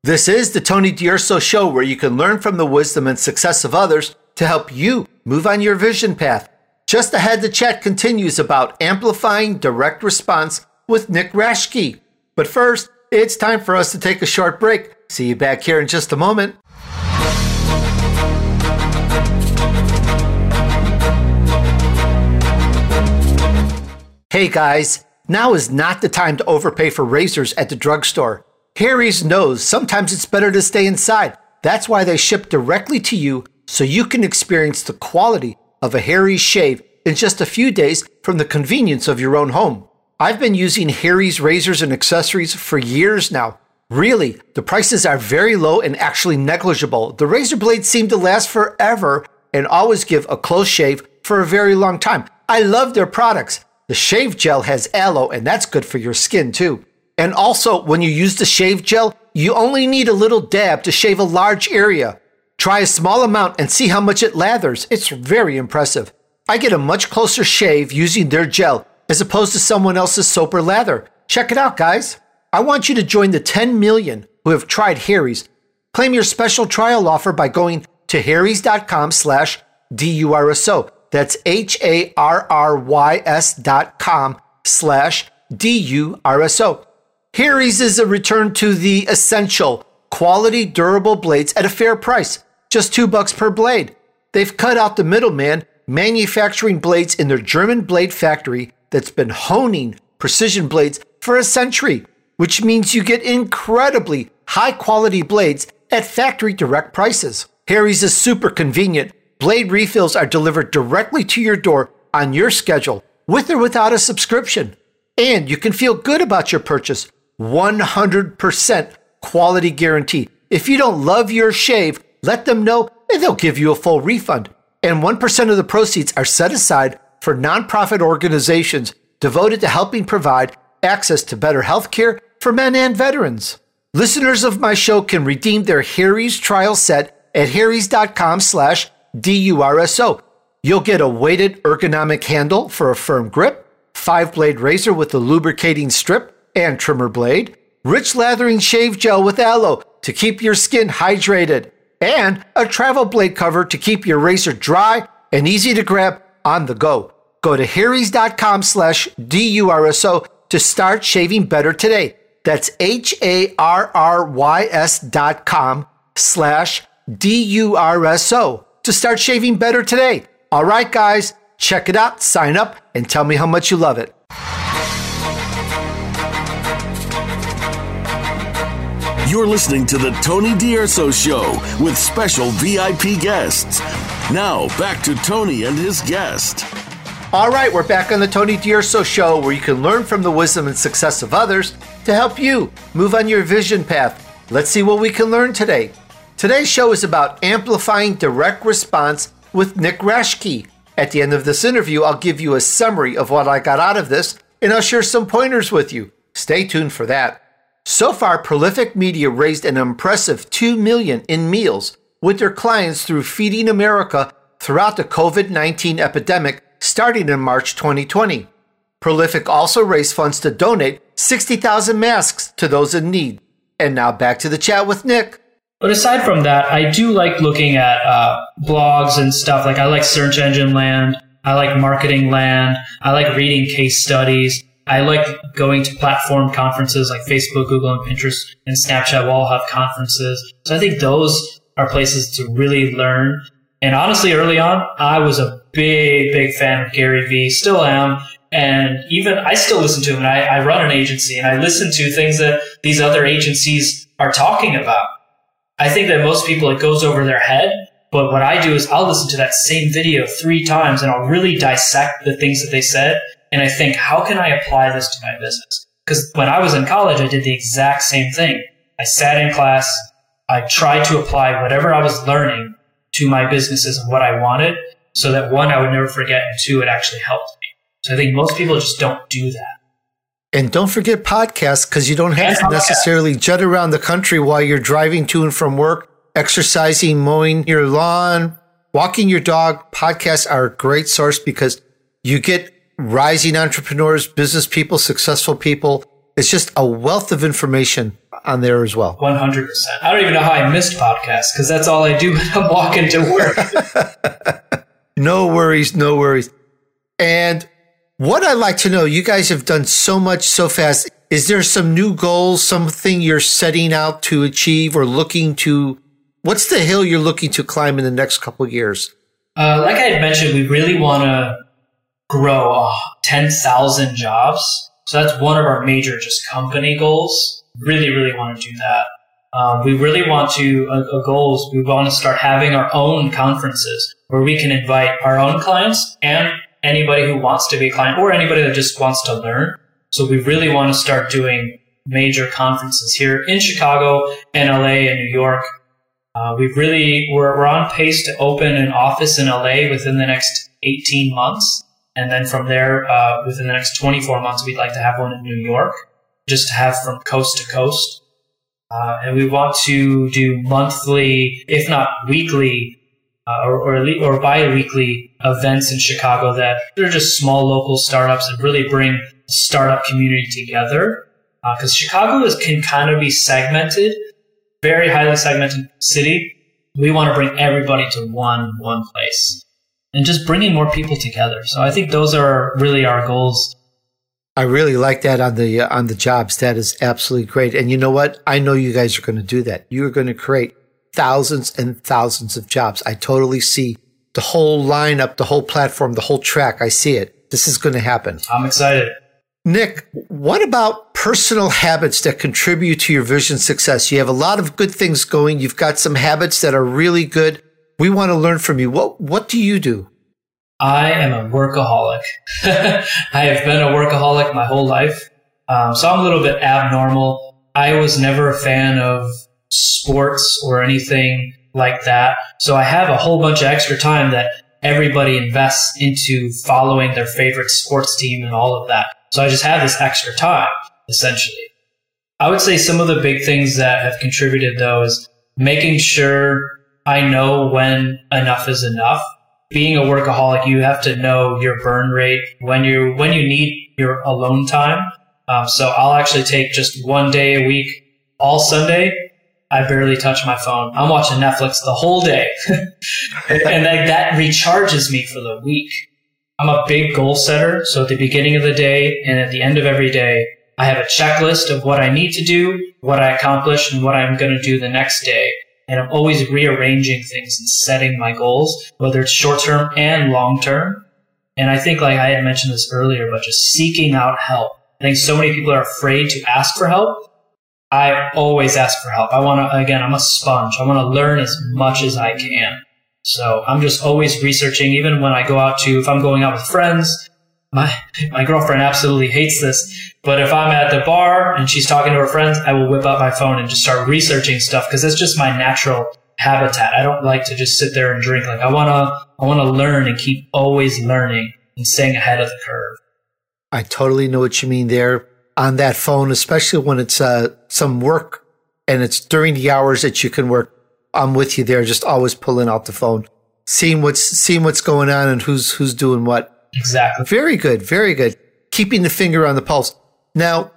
This is the Tony D'Urso Show, where you can learn from the wisdom and success of others to help you move on your vision path. Just ahead, the chat continues about amplifying direct response with Nick Raschke. But first, it's time for us to take a short break. See you back here in just a moment. Hey guys, now is not the time to overpay for razors at the drugstore. Harry's knows sometimes it's better to stay inside. That's why they ship directly to you so you can experience the quality of a Harry's shave in just a few days from the convenience of your own home. I've been using Harry's razors and accessories for years now. Really, the prices are very low and actually negligible. The razor blades seem to last forever and always give a close shave for a very long time. I love their products. The shave gel has aloe, and that's good for your skin too. And also, when you use the shave gel, you only need a little dab to shave a large area. Try a small amount and see how much it lathers. It's very impressive. I get a much closer shave using their gel as opposed to someone else's soap or lather. Check it out, guys. I want you to join the 10 million who have tried Harry's. Claim your special trial offer by going to harrys.com slash DURSO. That's H A R R Y S dot com slash D U R S O. Harry's is a return to the essential quality durable blades at a fair price, just two bucks per blade. They've cut out the middleman manufacturing blades in their German blade factory that's been honing precision blades for a century, which means you get incredibly high quality blades at factory direct prices. Harry's is super convenient Blade refills are delivered directly to your door on your schedule with or without a subscription. And you can feel good about your purchase 100% quality guarantee. If you don't love your shave, let them know and they'll give you a full refund. And 1% of the proceeds are set aside for nonprofit organizations devoted to helping provide access to better health care for men and veterans. Listeners of my show can redeem their Harry's trial set at harrys.com slash DURSO. You'll get a weighted ergonomic handle for a firm grip, five blade razor with a lubricating strip and trimmer blade, rich lathering shave gel with aloe to keep your skin hydrated, and a travel blade cover to keep your razor dry and easy to grab on the go. Go to harrys.com slash DURSO to start shaving better today. That's H-A-R-R-Y-S dot com slash D-U-R-S-O to start shaving better today. All right, guys, check it out, sign up, and tell me how much you love it. You're listening to the Tony D'Urso Show with special VIP guests. Now, back to Tony and his guest. All right, we're back on the Tony D'Urso Show where you can learn from the wisdom and success of others to help you move on your vision path. Let's see what we can learn today. Today's show is about amplifying direct response with Nick Raschke. At the end of this interview, I'll give you a summary of what I got out of this and I'll share some pointers with you. Stay tuned for that. So far, Prolific Media raised an impressive 2 million in meals with their clients through Feeding America throughout the COVID-19 epidemic starting in March 2020. Prolific also raised funds to donate 60,000 masks to those in need. And now back to the chat with Nick. But aside from that, I do like looking at uh, blogs and stuff. Like I like Search Engine Land. I like Marketing Land. I like reading case studies. I like going to platform conferences like Facebook, Google, and Pinterest and Snapchat will all have conferences. So I think those are places to really learn. And honestly, early on, I was a big, big fan of Gary Vee, still am. And even I still listen to him. And I, I run an agency and I listen to things that these other agencies are talking about. I think that most people, it goes over their head. But what I do is I'll listen to that same video three times and I'll really dissect the things that they said. And I think, how can I apply this to my business? Because when I was in college, I did the exact same thing. I sat in class. I tried to apply whatever I was learning to my businesses and what I wanted so that one, I would never forget, and two, it actually helped me. So I think most people just don't do that. And don't forget podcasts because you don't have to necessarily jet around the country while you're driving to and from work, exercising, mowing your lawn, walking your dog. Podcasts are a great source because you get rising entrepreneurs, business people, successful people. It's just a wealth of information on there as well. 100%. I don't even know how I missed podcasts because that's all I do when I'm walking to work. no worries, no worries. And what I'd like to know, you guys have done so much so fast. Is there some new goals, something you're setting out to achieve or looking to? What's the hill you're looking to climb in the next couple years? Uh, like I had mentioned, we really want to grow uh, 10,000 jobs. So that's one of our major just company goals really, really want to do that. Um, we really want to, a, a goal is we want to start having our own conferences where we can invite our own clients and anybody who wants to be a client or anybody that just wants to learn. So we really want to start doing major conferences here in Chicago and LA and New York. Uh, we really, we're, we're on pace to open an office in LA within the next 18 months. And then from there, uh, within the next 24 months, we'd like to have one in New York just to have from coast to coast. Uh, and we want to do monthly, if not weekly, uh, or, or, or bi-weekly events in Chicago that they're just small local startups that really bring the startup community together. Because uh, Chicago is, can kind of be segmented, very highly segmented city. We want to bring everybody to one one place and just bringing more people together. So I think those are really our goals I really like that on the uh, on the jobs. That is absolutely great. And you know what? I know you guys are going to do that. You are going to create thousands and thousands of jobs. I totally see the whole lineup, the whole platform, the whole track. I see it. This is going to happen. I'm excited. Nick, what about personal habits that contribute to your vision success? You have a lot of good things going. You've got some habits that are really good. We want to learn from you. What what do you do? I am a workaholic. I have been a workaholic my whole life. Um, so I'm a little bit abnormal. I was never a fan of sports or anything like that. So I have a whole bunch of extra time that everybody invests into following their favorite sports team and all of that. So I just have this extra time, essentially. I would say some of the big things that have contributed though is making sure I know when enough is enough being a workaholic, you have to know your burn rate when you when you need your alone time. Um, so I'll actually take just one day a week, all Sunday. I barely touch my phone. I'm watching Netflix the whole day, and that, that recharges me for the week. I'm a big goal setter, so at the beginning of the day and at the end of every day, I have a checklist of what I need to do, what I accomplished, and what I'm going to do the next day. And I'm always rearranging things and setting my goals, whether it's short term and long term. And I think, like I had mentioned this earlier, but just seeking out help. I think so many people are afraid to ask for help. I always ask for help. I want to, again, I'm a sponge. I want to learn as much as I can. So I'm just always researching, even when I go out to, if I'm going out with friends, my, my girlfriend absolutely hates this. But if I'm at the bar and she's talking to her friends, I will whip out my phone and just start researching stuff because that's just my natural habitat. I don't like to just sit there and drink. Like I want to, I want to learn and keep always learning and staying ahead of the curve. I totally know what you mean there on that phone, especially when it's uh, some work and it's during the hours that you can work. I'm with you there, just always pulling out the phone, seeing what's seeing what's going on and who's who's doing what. Exactly. Very good, very good. Keeping the finger on the pulse. Now,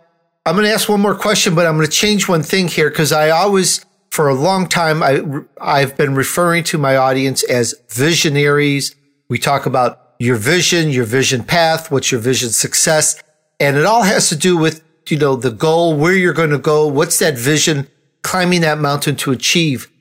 I'm going to ask one more question, but I'm going to change one thing here because I always, for a long time, I I've been referring to my audience as visionaries. We talk about your vision, your vision path, what's your vision success, and it all has to do with you know the goal, where you're going to go, what's that vision, climbing that mountain to achieve.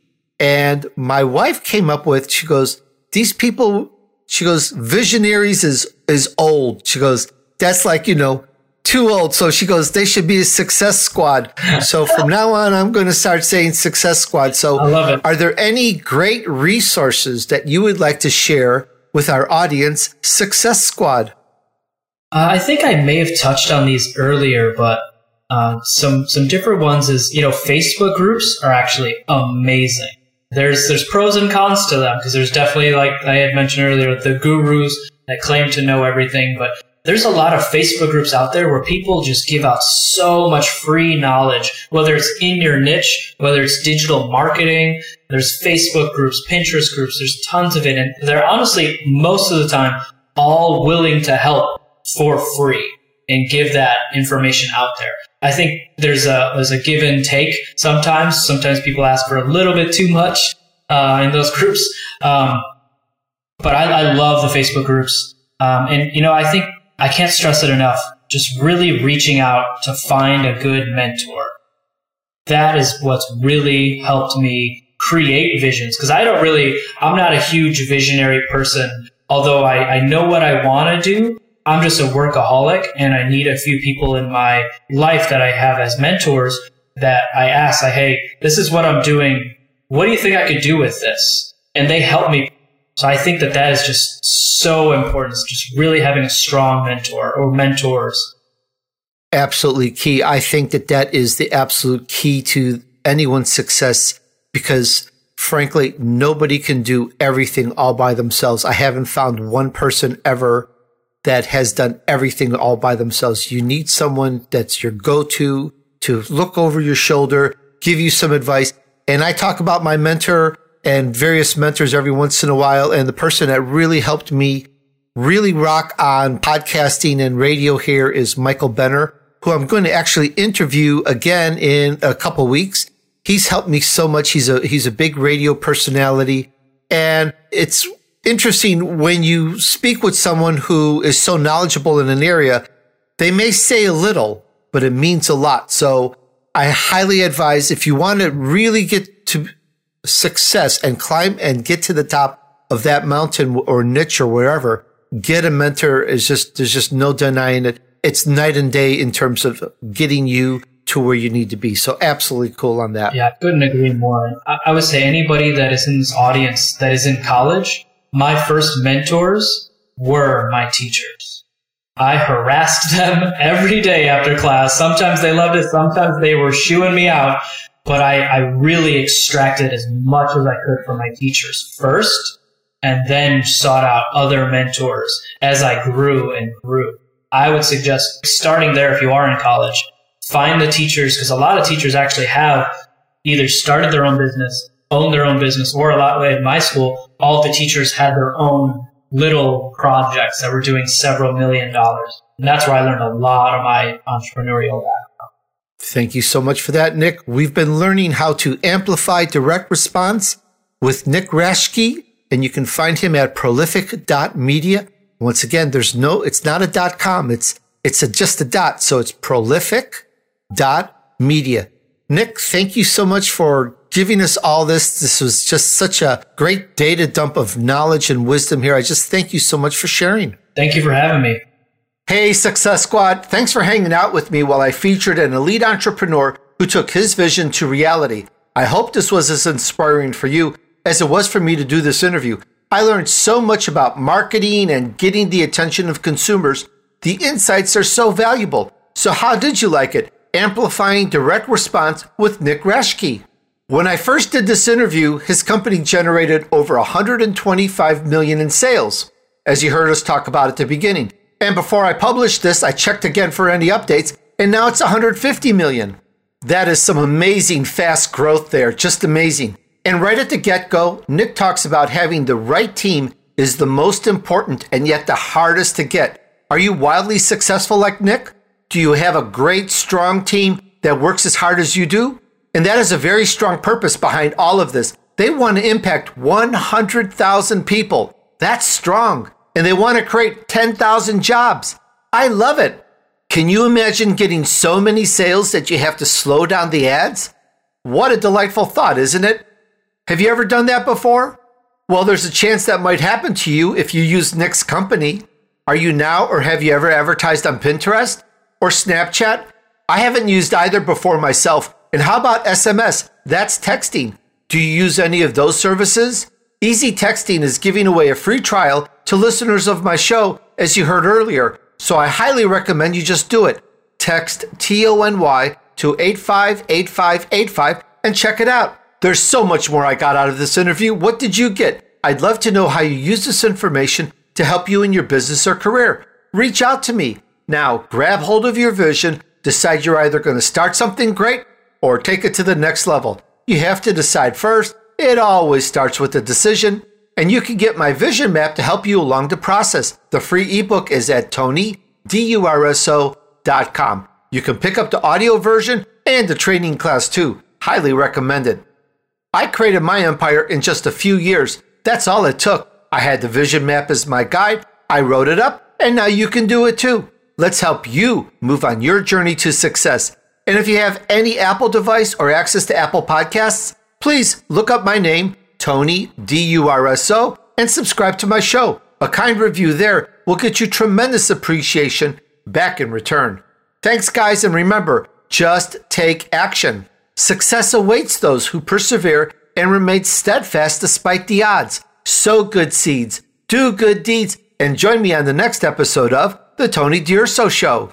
And my wife came up with, she goes, these people, she goes, visionaries is, is old. She goes, that's like, you know, too old. So she goes, they should be a success squad. So from now on, I'm going to start saying success squad. So I love it. are there any great resources that you would like to share with our audience, success squad? Uh, I think I may have touched on these earlier, but uh, some some different ones is you know Facebook groups are actually amazing there's there's pros and cons to them because there's definitely like I had mentioned earlier the gurus that claim to know everything, but there's a lot of Facebook groups out there where people just give out so much free knowledge, whether it's in your niche, whether it's digital marketing, there's Facebook groups, Pinterest groups, there's tons of it. And they're honestly, most of the time, all willing to help for free and give that information out there. I think there's a there's a give and take sometimes. Sometimes people ask for a little bit too much uh, in those groups, um, but I, I, love the Facebook groups. Um, and you know, I think I can't stress it enough. Just really reaching out to find a good mentor. That is what's really helped me create visions because I don't really, I'm not a huge visionary person. Although I, I know what I want to do, I'm just a workaholic and I need a few people in my life that I have as mentors that I ask, like, hey, this is what I'm doing. What do you think I could do with this? And they help me. So I think that that is just so important. It's just really having a strong mentor or mentors. Absolutely key. I think that that is the absolute key to anyone's success because frankly, nobody can do everything all by themselves. I haven't found one person ever that has done everything all by themselves. You need someone that's your go-to to look over your shoulder, give you some advice. And I talk about my mentor and various mentors every once in a while. And the person that really helped me really rock on podcasting and radio here is Michael Benner, who I'm going to actually interview again in a couple weeks. He's helped me so much. He's a, he's a big radio personality and it's interesting when you speak with someone who is so knowledgeable in an area, they may say a little, but it means a lot. So I highly advise if you want to really get to success and climb and get to the top of that mountain or niche or wherever, get a mentor is just, there's just no denying it. It's night and day in terms of getting you to where you need to be. So absolutely cool on that. Yeah, I couldn't agree more. I, I would say anybody that is in this audience that is in college, my first mentors were my teachers. I harassed them every day after class. Sometimes they loved it. Sometimes they were shooing me out, but I, I really extracted as much as I could from my teachers first and then sought out other mentors as I grew and grew. I would suggest starting there if you are in college, find the teachers because a lot of teachers actually have either started their own business own their own business, or a lot in my school, all the teachers had their own little projects that were doing several million dollars. And that's where I learned a lot of my entrepreneurial background. Thank you so much for that, Nick. We've been learning how to amplify direct response with Nick Raschke, and you can find him at prolific.media. Once again, there's no, it's not a dot com, it's It's a, just a dot. So it's prolific dot media. Nick, thank you so much for giving us all this. This was just such a great data dump of knowledge and wisdom here. I just thank you so much for sharing. Thank you for having me. Hey, Success Squad. Thanks for hanging out with me while I featured an elite entrepreneur who took his vision to reality. I hope this was as inspiring for you as it was for me to do this interview. I learned so much about marketing and getting the attention of consumers. The insights are so valuable. So, how did you like it? Amplifying direct response with Nick Raschke. When I first did this interview, his company generated over 125 million in sales, as you heard us talk about at the beginning. And before I published this, I checked again for any updates, and now it's 150 million. That is some amazing fast growth there, just amazing. And right at the get go, Nick talks about having the right team is the most important and yet the hardest to get. Are you wildly successful like Nick? Do you have a great, strong team that works as hard as you do? And that is a very strong purpose behind all of this. They want to impact 100,000 people. That's strong. And they want to create 10,000 jobs. I love it. Can you imagine getting so many sales that you have to slow down the ads? What a delightful thought, isn't it? Have you ever done that before? Well, there's a chance that might happen to you if you use Next company. Are you now or have you ever advertised on Pinterest or Snapchat? I haven't used either before myself. And how about SMS? That's texting. Do you use any of those services? Easy Texting is giving away a free trial to listeners of my show, as you heard earlier. So I highly recommend you just do it. Text T O N Y to 858585 and check it out. There's so much more I got out of this interview. What did you get? I'd love to know how you use this information to help you in your business or career. Reach out to me. Now, grab hold of your vision, decide you're either going to start something great or take it to the next level. You have to decide first. It always starts with a decision. And you can get my vision map to help you along the process. The free ebook is at tonydurso.com. You can pick up the audio version and the training class too. Highly recommended. I created my empire in just a few years. That's all it took. I had the vision map as my guide, I wrote it up, and now you can do it too. Let's help you move on your journey to success. And if you have any Apple device or access to Apple Podcasts, please look up my name, Tony, D U R S O, and subscribe to my show. A kind review there will get you tremendous appreciation back in return. Thanks, guys, and remember just take action. Success awaits those who persevere and remain steadfast despite the odds. Sow good seeds, do good deeds, and join me on the next episode of The Tony D'Urso Show.